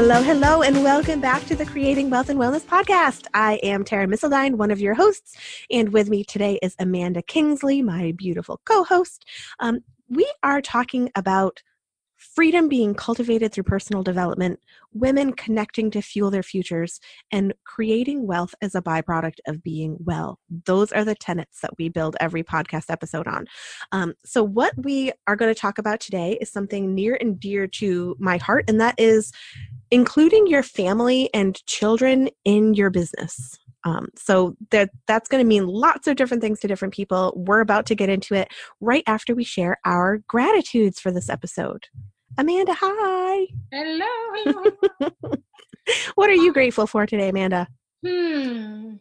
Hello, hello, and welcome back to the Creating Wealth and Wellness podcast. I am Tara Missildine, one of your hosts, and with me today is Amanda Kingsley, my beautiful co host. Um, we are talking about freedom being cultivated through personal development, women connecting to fuel their futures, and creating wealth as a byproduct of being well. Those are the tenets that we build every podcast episode on. Um, so, what we are going to talk about today is something near and dear to my heart, and that is including your family and children in your business. Um, so that that's going to mean lots of different things to different people. We're about to get into it right after we share our gratitudes for this episode. Amanda, hi. Hello. what are you grateful for today, Amanda? Hmm.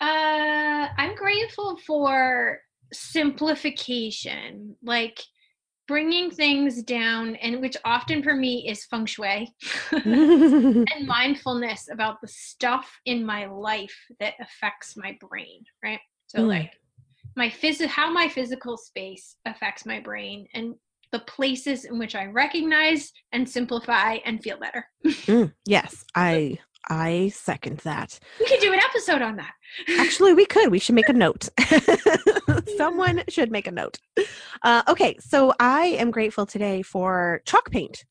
Uh, I'm grateful for simplification, like bringing things down, and which often for me is feng shui and mindfulness about the stuff in my life that affects my brain, right? So, mm. like my phys- how my physical space affects my brain, and the places in which I recognize and simplify and feel better. mm, yes, I I second that. We could do an episode on that. Actually, we could. We should make a note. Someone should make a note. Uh, okay, so I am grateful today for chalk paint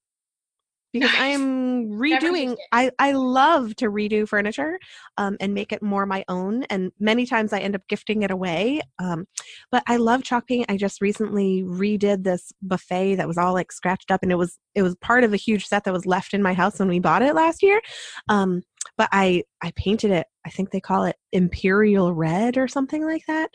because nice. I am redoing. I I love to redo furniture um, and make it more my own. And many times I end up gifting it away. Um, but I love chalk paint. I just recently redid this buffet that was all like scratched up, and it was it was part of a huge set that was left in my house when we bought it last year. Um, but I I painted it. I think they call it imperial red or something like that.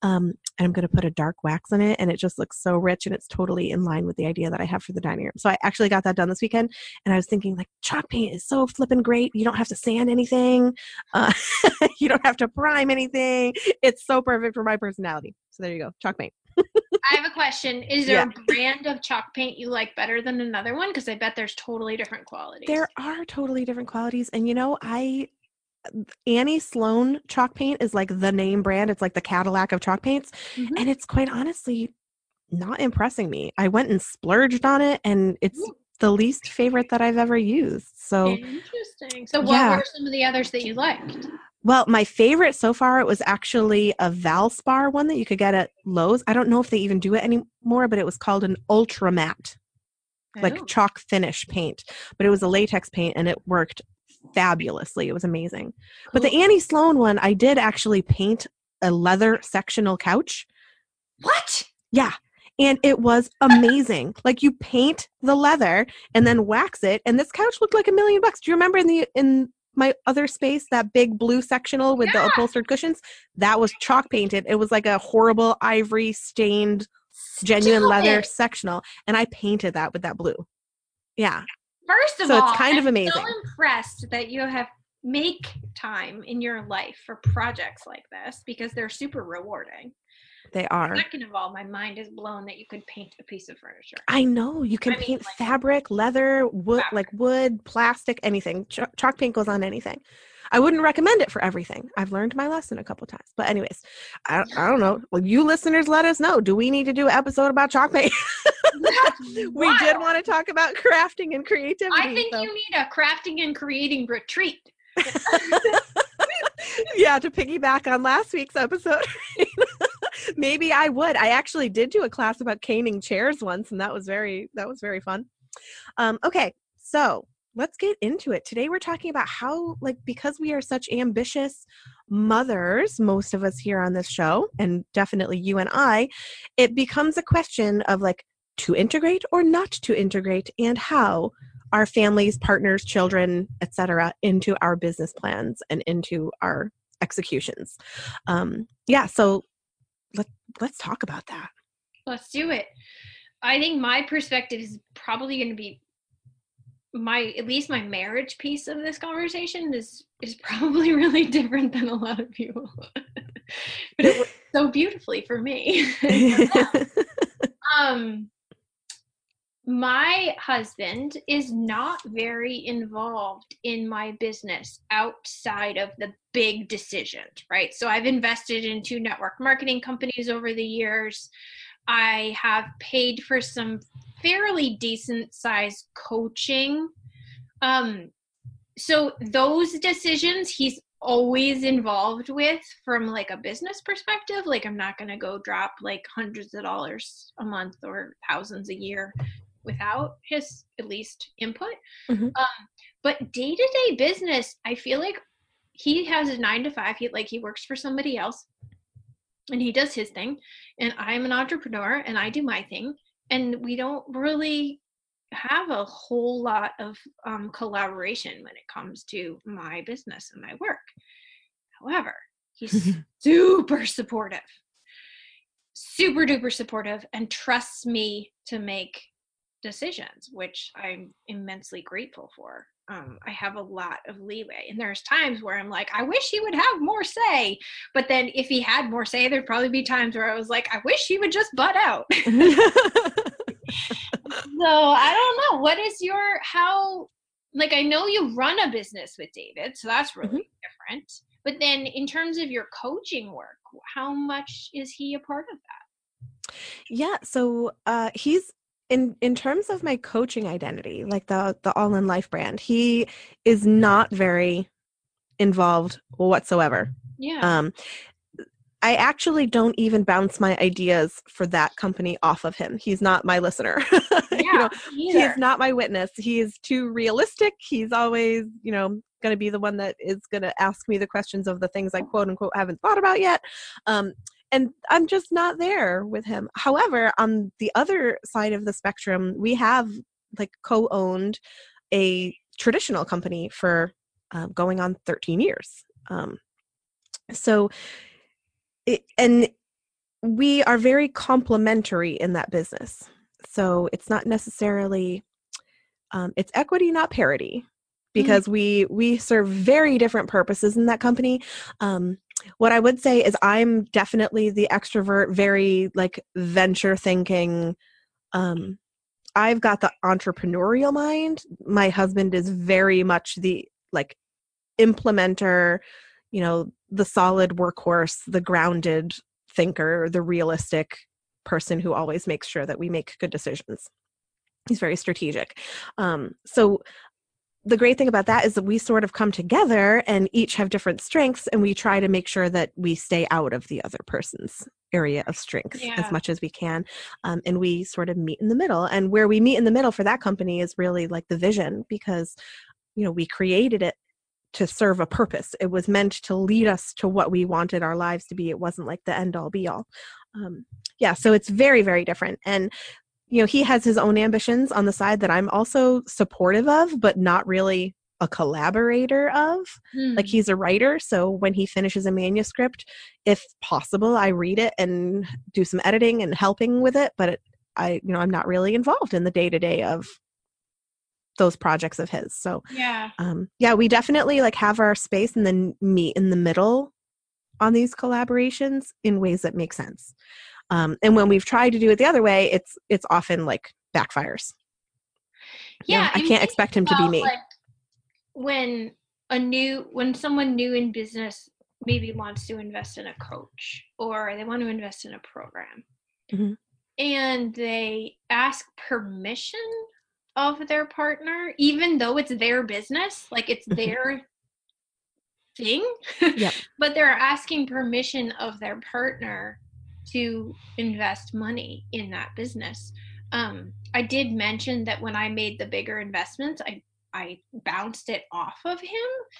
Um, and I'm going to put a dark wax on it, and it just looks so rich, and it's totally in line with the idea that I have for the dining room. So I actually got that done this weekend, and I was thinking like chalk paint is so flippin' great. You don't have to sand anything, uh, you don't have to prime anything. It's so perfect for my personality. So there you go, chalk paint. I have a question. Is there yeah. a brand of chalk paint you like better than another one? Because I bet there's totally different qualities. There are totally different qualities. And you know, I Annie Sloan chalk paint is like the name brand. It's like the Cadillac of chalk paints. Mm-hmm. And it's quite honestly not impressing me. I went and splurged on it and it's Ooh. the least favorite that I've ever used. So interesting. So what yeah. were some of the others that you liked? Well, my favorite so far it was actually a Valspar one that you could get at Lowe's. I don't know if they even do it anymore, but it was called an Ultra Matte, like oh. chalk finish paint. But it was a latex paint and it worked fabulously. It was amazing. Cool. But the Annie Sloan one, I did actually paint a leather sectional couch. What? Yeah. And it was amazing. like you paint the leather and then wax it, and this couch looked like a million bucks. Do you remember in the in my other space, that big blue sectional with yeah. the upholstered cushions, that was chalk painted. It was like a horrible ivory stained genuine Stop leather it. sectional. And I painted that with that blue. Yeah. First of so all, it's kind I'm of amazing. So impressed that you have make time in your life for projects like this because they're super rewarding. They are. Second of all, my mind is blown that you could paint a piece of furniture. I know you can I paint mean, like, fabric, leather, wood, fabric. like wood, plastic, anything. Ch- chalk paint goes on anything. I wouldn't recommend it for everything. I've learned my lesson a couple times. But anyways, I, I don't know. Well, you listeners, let us know. Do we need to do an episode about chalk paint? we did want to talk about crafting and creativity. I think so. you need a crafting and creating retreat. yeah, to piggyback on last week's episode. Maybe I would. I actually did do a class about caning chairs once, and that was very that was very fun. Um, okay, so let's get into it. Today we're talking about how, like, because we are such ambitious mothers, most of us here on this show, and definitely you and I, it becomes a question of like to integrate or not to integrate, and how our families, partners, children, etc., into our business plans and into our executions. Um, yeah, so let let's talk about that. Let's do it. I think my perspective is probably going to be my at least my marriage piece of this conversation is is probably really different than a lot of people. but it so beautifully for me. um my husband is not very involved in my business outside of the big decisions, right? So I've invested in two network marketing companies over the years. I have paid for some fairly decent sized coaching. Um, so those decisions he's always involved with from like a business perspective like i'm not going to go drop like hundreds of dollars a month or thousands a year without his at least input. Mm-hmm. um, but day-to-day business i feel like he has a nine to five he like he works for somebody else and he does his thing and i'm an entrepreneur and i do my thing and we don't really have a whole lot of um, collaboration when it comes to my business and my work. However, he's super supportive, super duper supportive, and trusts me to make decisions, which I'm immensely grateful for. Um, I have a lot of leeway. And there's times where I'm like, I wish he would have more say. But then if he had more say, there'd probably be times where I was like, I wish he would just butt out. so I don't know. What is your how like I know you run a business with David, so that's really mm-hmm. different. But then in terms of your coaching work, how much is he a part of that? Yeah, so uh he's in in terms of my coaching identity, like the the All in Life brand, he is not very involved whatsoever. Yeah. Um I actually don't even bounce my ideas for that company off of him. He's not my listener. Yeah, you know, he's not my witness. He is too realistic. He's always, you know, going to be the one that is going to ask me the questions of the things I quote unquote haven't thought about yet. Um, and I'm just not there with him. However, on the other side of the spectrum, we have like co-owned a traditional company for um, going on 13 years. Um, so it, and we are very complementary in that business. So it's not necessarily um, it's equity, not parity. Because mm. we we serve very different purposes in that company. Um, what I would say is I'm definitely the extrovert, very like venture thinking. Um, I've got the entrepreneurial mind. My husband is very much the like implementer, you know, the solid workhorse, the grounded thinker, the realistic person who always makes sure that we make good decisions. He's very strategic. Um, so the great thing about that is that we sort of come together and each have different strengths and we try to make sure that we stay out of the other person's area of strength yeah. as much as we can um, and we sort of meet in the middle and where we meet in the middle for that company is really like the vision because you know we created it to serve a purpose. It was meant to lead us to what we wanted our lives to be. It wasn't like the end all be all. Um, yeah, so it's very, very different. And, you know, he has his own ambitions on the side that I'm also supportive of, but not really a collaborator of. Mm. Like hmm. he's a writer, so when he finishes a manuscript, if possible, I read it and do some editing and helping with it, but it, I, you know, I'm not really involved in the day to day of those projects of his. So yeah, um, yeah, we definitely like have our space and then meet in the middle on these collaborations in ways that make sense. Um, and when we've tried to do it the other way, it's it's often like backfires. Yeah, you know, I, I can't expect him to be me. Like when a new when someone new in business maybe wants to invest in a coach or they want to invest in a program mm-hmm. and they ask permission of their partner, even though it's their business, like it's mm-hmm. their thing. Yep. but they're asking permission of their partner to invest money in that business. Um, I did mention that when I made the bigger investments, I I bounced it off of him.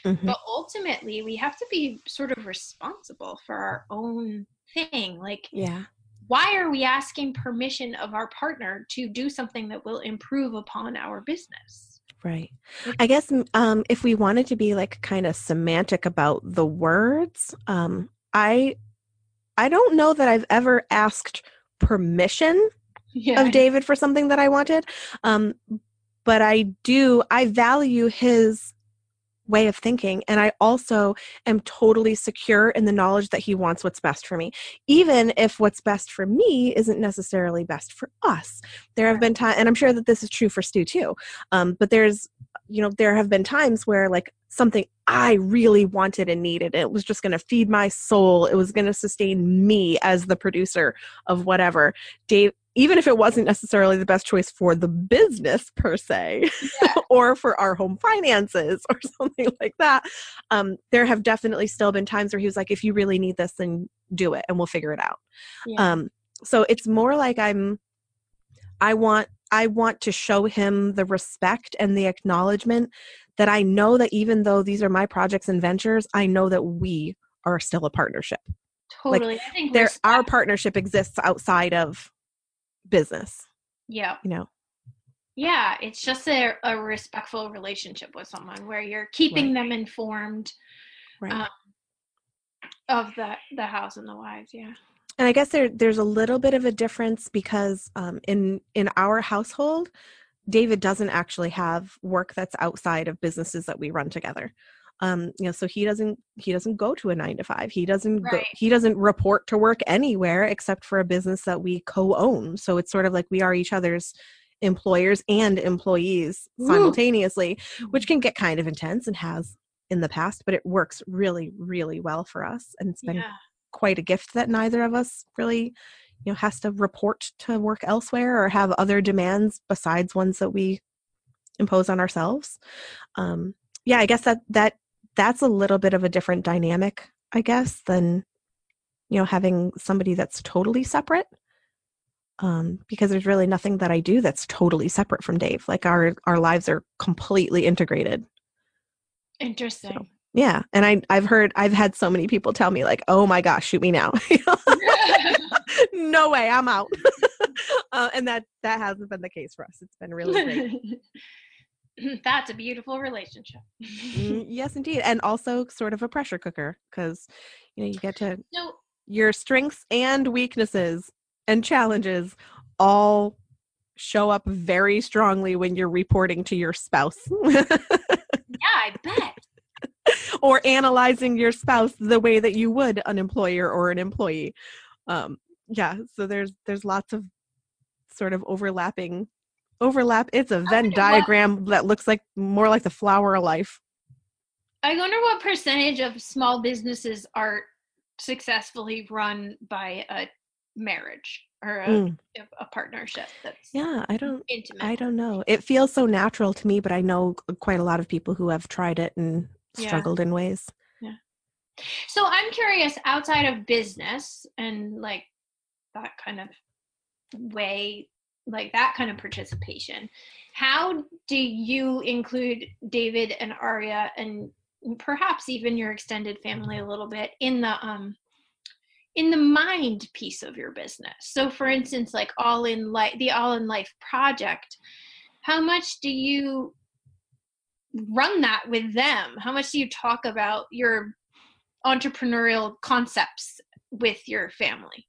Mm-hmm. But ultimately, we have to be sort of responsible for our own thing. Like, yeah, why are we asking permission of our partner to do something that will improve upon our business right i guess um, if we wanted to be like kind of semantic about the words um, i i don't know that i've ever asked permission yeah. of david for something that i wanted um, but i do i value his way of thinking. And I also am totally secure in the knowledge that he wants what's best for me, even if what's best for me isn't necessarily best for us. There have been times, and I'm sure that this is true for Stu too, um, but there's, you know, there have been times where like something I really wanted and needed, it was just going to feed my soul, it was going to sustain me as the producer of whatever. Dave, even if it wasn't necessarily the best choice for the business per se yeah. or for our home finances or something like that um, there have definitely still been times where he was like if you really need this then do it and we'll figure it out yeah. um, so it's more like i'm i want i want to show him the respect and the acknowledgement that i know that even though these are my projects and ventures i know that we are still a partnership totally like, I think there our partnership exists outside of business yeah you know yeah it's just a, a respectful relationship with someone where you're keeping right. them informed right. um, of the the house and the wives yeah and i guess there there's a little bit of a difference because um, in in our household david doesn't actually have work that's outside of businesses that we run together um you know so he doesn't he doesn't go to a 9 to 5 he doesn't right. go he doesn't report to work anywhere except for a business that we co-own so it's sort of like we are each other's employers and employees Ooh. simultaneously which mm-hmm. can get kind of intense and has in the past but it works really really well for us and it's been yeah. Quite a gift that neither of us really you know has to report to work elsewhere or have other demands besides ones that we impose on ourselves um yeah i guess that that that's a little bit of a different dynamic, I guess, than you know having somebody that's totally separate. Um, because there's really nothing that I do that's totally separate from Dave. Like our our lives are completely integrated. Interesting. So, yeah, and I I've heard I've had so many people tell me like, "Oh my gosh, shoot me now." no way, I'm out. uh, and that that hasn't been the case for us. It's been really great. That's a beautiful relationship. mm, yes, indeed, and also sort of a pressure cooker because you know you get to so, your strengths and weaknesses and challenges all show up very strongly when you're reporting to your spouse. yeah, I bet. Or analyzing your spouse the way that you would an employer or an employee. Um, yeah, so there's there's lots of sort of overlapping overlap. It's a Venn diagram what, that looks like more like the flower of life. I wonder what percentage of small businesses are successfully run by a marriage or a, mm. a partnership that's yeah i don't intimate. i don't know it feels so natural to me but i know quite a lot of people who have tried it and struggled yeah. in ways. Yeah. So i'm curious outside of business and like that kind of way like that kind of participation how do you include david and aria and perhaps even your extended family a little bit in the um in the mind piece of your business? So for instance like all in life the all in life project how much do you run that with them how much do you talk about your entrepreneurial concepts with your family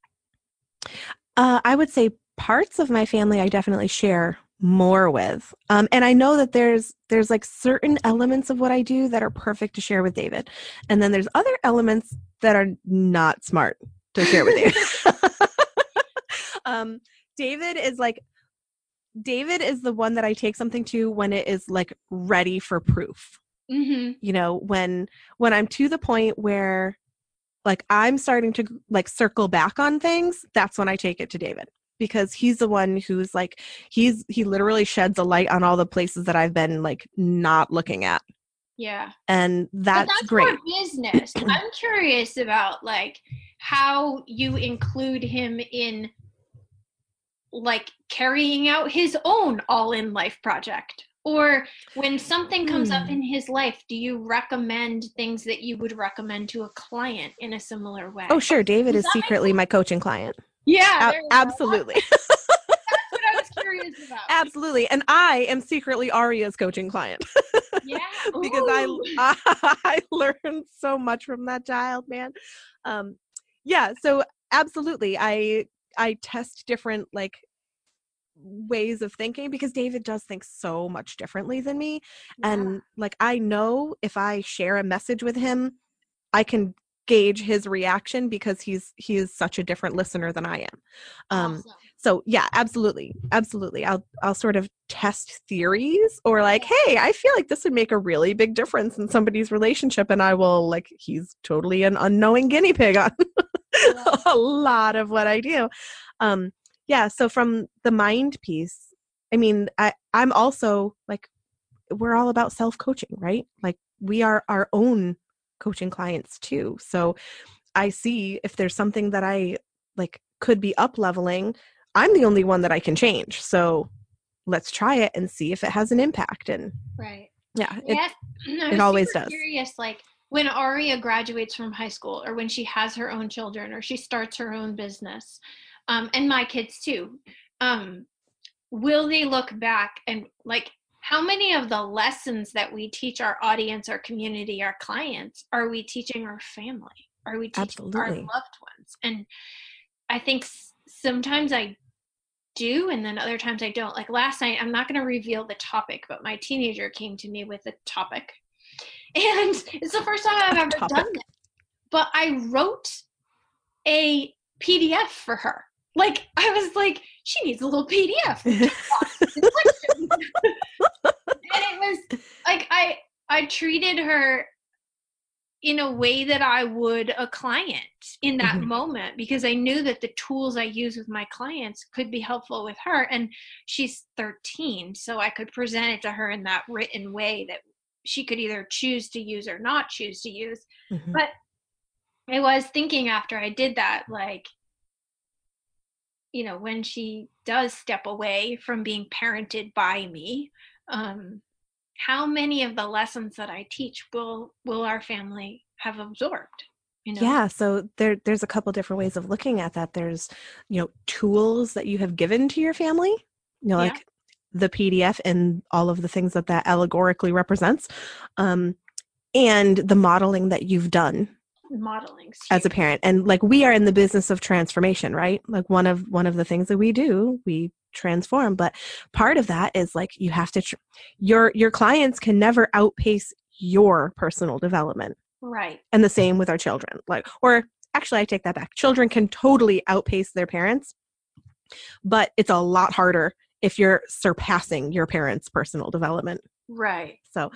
uh, i would say parts of my family I definitely share more with. Um, and I know that there's there's like certain elements of what I do that are perfect to share with David, and then there's other elements that are not smart to share with David. um, David is like David is the one that I take something to when it is like ready for proof. Mm-hmm. You know, when when I'm to the point where like I'm starting to like circle back on things, that's when I take it to David because he's the one who's like he's he literally sheds a light on all the places that I've been like not looking at. Yeah. And that's, that's great. business. I'm curious about like how you include him in like carrying out his own all in life project or when something comes up hmm. in his life do you recommend things that you would recommend to a client in a similar way oh sure david is secretly my coaching client yeah, A- absolutely. That's what I was curious about. Absolutely, and I am secretly Aria's coaching client. yeah, because I, I I learned so much from that child, man. Um, yeah, so absolutely, I I test different like ways of thinking because David does think so much differently than me. Yeah. And like I know if I share a message with him, I can gauge his reaction because he's he is such a different listener than I am. Um, awesome. So yeah, absolutely, absolutely. I'll I'll sort of test theories or like, hey, I feel like this would make a really big difference in somebody's relationship, and I will like he's totally an unknowing guinea pig on a lot of what I do. Um, yeah so from the mind piece i mean i i'm also like we're all about self coaching right? Like we are our own coaching clients too. So i see if there's something that i like could be up leveling i'm the only one that i can change. So let's try it and see if it has an impact. And right. yeah it, yeah, it always does. curious like when aria graduates from high school or when she has her own children or she starts her own business um, and my kids too um, will they look back and like how many of the lessons that we teach our audience our community our clients are we teaching our family? Are we teaching Absolutely. our loved ones? And i think sometimes i do and then other times i don't. Like last night i'm not going to reveal the topic but my teenager came to me with a topic and it's the first time i've ever topic. done it but i wrote a pdf for her like i was like she needs a little pdf and it was like i i treated her in a way that I would a client in that mm-hmm. moment because I knew that the tools I use with my clients could be helpful with her. And she's 13, so I could present it to her in that written way that she could either choose to use or not choose to use. Mm-hmm. But I was thinking after I did that, like, you know, when she does step away from being parented by me, um, how many of the lessons that I teach will will our family have absorbed? You know? Yeah, so there there's a couple different ways of looking at that. There's, you know, tools that you have given to your family, you know, yeah. like the PDF and all of the things that that allegorically represents, um, and the modeling that you've done modeling as a parent. And like we are in the business of transformation right? Like one of one of the things that we do we transform. But part of that is like you have to tr- your your clients can never outpace your personal development. Right. And the same with our children. Like or actually i take that back. Children can totally outpace their parents but it's a lot harder if you're surpassing your parents personal development. Right. So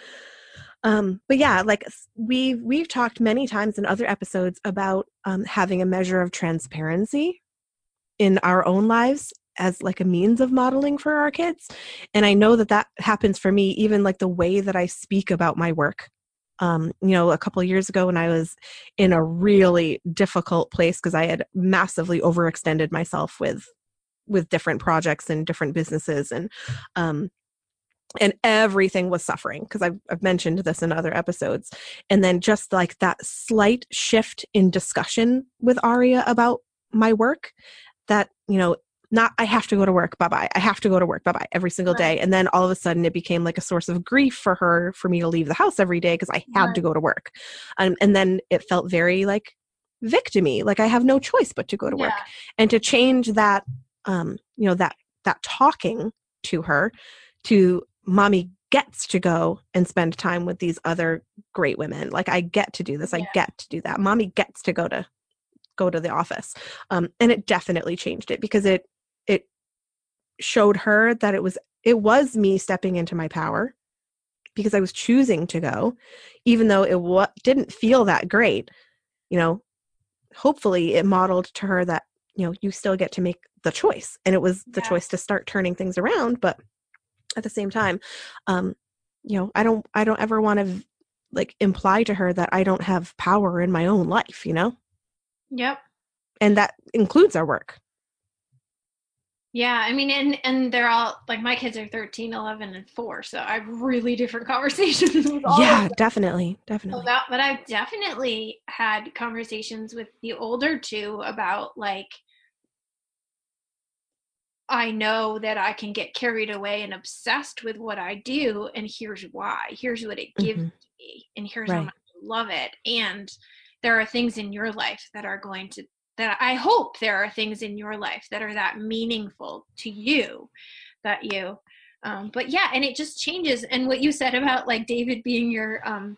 um but yeah like we've we've talked many times in other episodes about um, having a measure of transparency in our own lives as like a means of modeling for our kids. And i know that that happens for me even like the way that i speak about my work. Um, you know a couple years ago when i was in a really difficult place because i had massively overextended myself with with different projects and different businesses and um and everything was suffering because I've, I've mentioned this in other episodes and then just like that slight shift in discussion with aria about my work that you know not I have to go to work, bye bye. I have to go to work, bye bye, every single right. day. And then all of a sudden it became like a source of grief for her for me to leave the house every day because I had right. to go to work. Um, and then it felt very like victimy, like I have no choice but to go to yeah. work. And to change that, um, you know, that that talking to her to mommy gets to go and spend time with these other great women. Like I get to do this. Yeah. I get to do that. Mommy gets to go to go to the office. Um, and it definitely changed it because it it showed her that it was it was me stepping into my power because I was choosing to go, even though it wa- didn't feel that great. You know, hopefully it modeled to her that you know you still get to make the choice, and it was the yeah. choice to start turning things around. But at the same time, um, you know, I don't I don't ever want to like imply to her that I don't have power in my own life. You know. Yep. And that includes our work. Yeah, I mean, and and they're all like my kids are 13, 11, and four, so I have really different conversations with all. Yeah, definitely, definitely. About, but I've definitely had conversations with the older two about like I know that I can get carried away and obsessed with what I do, and here's why. Here's what it gives mm-hmm. me, and here's right. how much I love it. And there are things in your life that are going to that I hope there are things in your life that are that meaningful to you that you um, but yeah and it just changes and what you said about like David being your um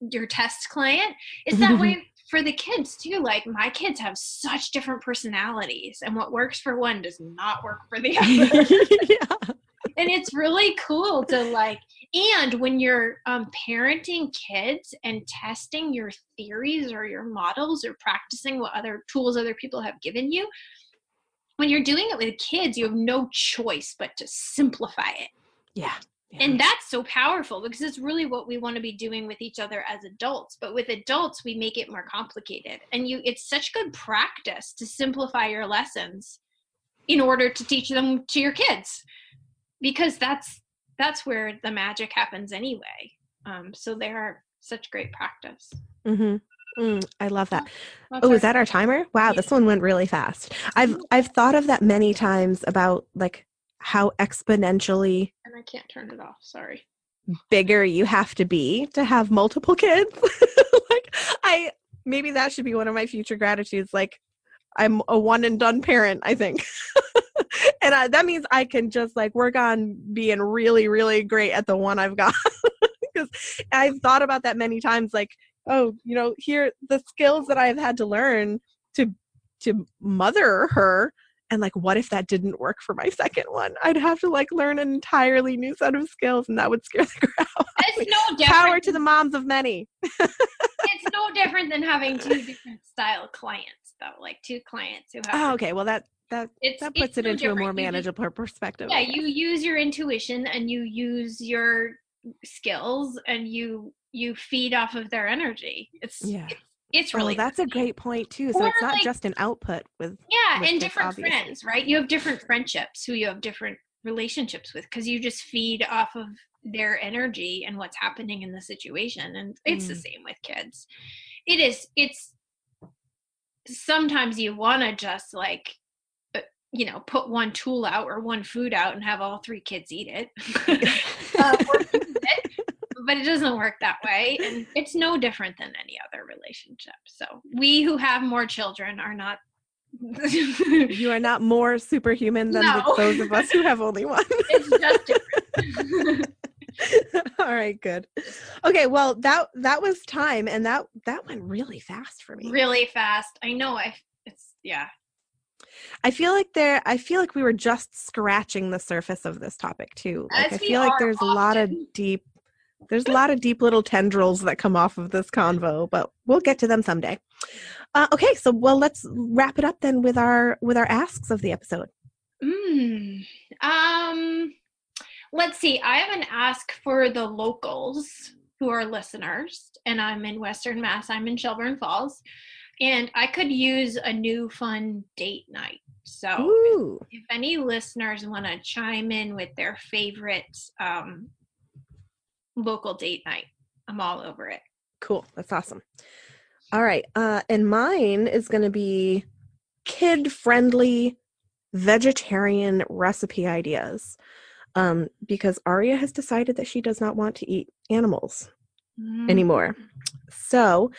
your test client is that way for the kids too like my kids have such different personalities and what works for one does not work for the other yeah. and it's really cool to like and when you're um, parenting kids and testing your theories or your models or practicing what other tools other people have given you when you're doing it with kids, you have no choice but to simplify it. Yeah. Yeah. And that's so powerful because it's really what we want to be doing with each other as adults. But with adults, we make it more complicated. And you it's such good practice to simplify your lessons in order to teach them to your kids. Because that's that's where the magic happens anyway. Um, so they are such great practice. Mm-hmm. Mm, I love that. Oh, is that our timer? Wow, this one went really fast. I've I've thought of that many times about like how exponentially and I can't turn it off. Sorry. Bigger you have to be to have multiple kids. like I maybe that should be one of my future gratitudes. Like I'm a one and done parent, I think. and I, that means I can just like work on being really, really great at the one I've got. Because I've thought about that many times. Like oh, you know, here the skills that I've had to learn to to mother her and like what if that didn't work for my second one i'd have to like learn an entirely new set of skills and that would scare the crap out it's no different power to the moms of many it's no different than having two different style clients though like two clients who have oh okay well that that it's, that puts it no into different. a more manageable just, perspective yeah you use your intuition and you use your skills and you you feed off of their energy. It's yeah. It's, it's really oh, that's a great point too. So or it's not like, just an output with yeah, with and different obviously. friends, right? You have different friendships who you have different relationships with because you just feed off of their energy and what's happening in the situation. And it's mm. the same with kids. It is. It's sometimes you want to just like uh, you know put one tool out or one food out and have all three kids eat it, uh, but it doesn't work that way and it's no different than any other relationship. So we who have more children are not you are not more superhuman than no. the, those of us who have only one. It's just different. All right good. Okay well that that was time and that that went really fast for me. Really fast. I know i it's yeah. I feel like there I feel like we were just scratching the surface of this topic too. Like I feel like there's often. a lot of deep there's a lot of deep little tendrils that come off of this convo, but we'll get to them someday. Uh, okay, so well, let's wrap it up then with our with our asks of the episode. Mm, um, let's see. I have an ask for the locals who are listeners, and I'm in Western Mass. I'm in Shelburne Falls, and I could use a new fun date night. So, if, if any listeners want to chime in with their favorite um, local date night. I'm all over it. Cool. That's awesome. All right. Uh, and mine is going to be kid friendly vegetarian recipe ideas um, because Aria has decided that she does not want to eat animals mm. anymore. So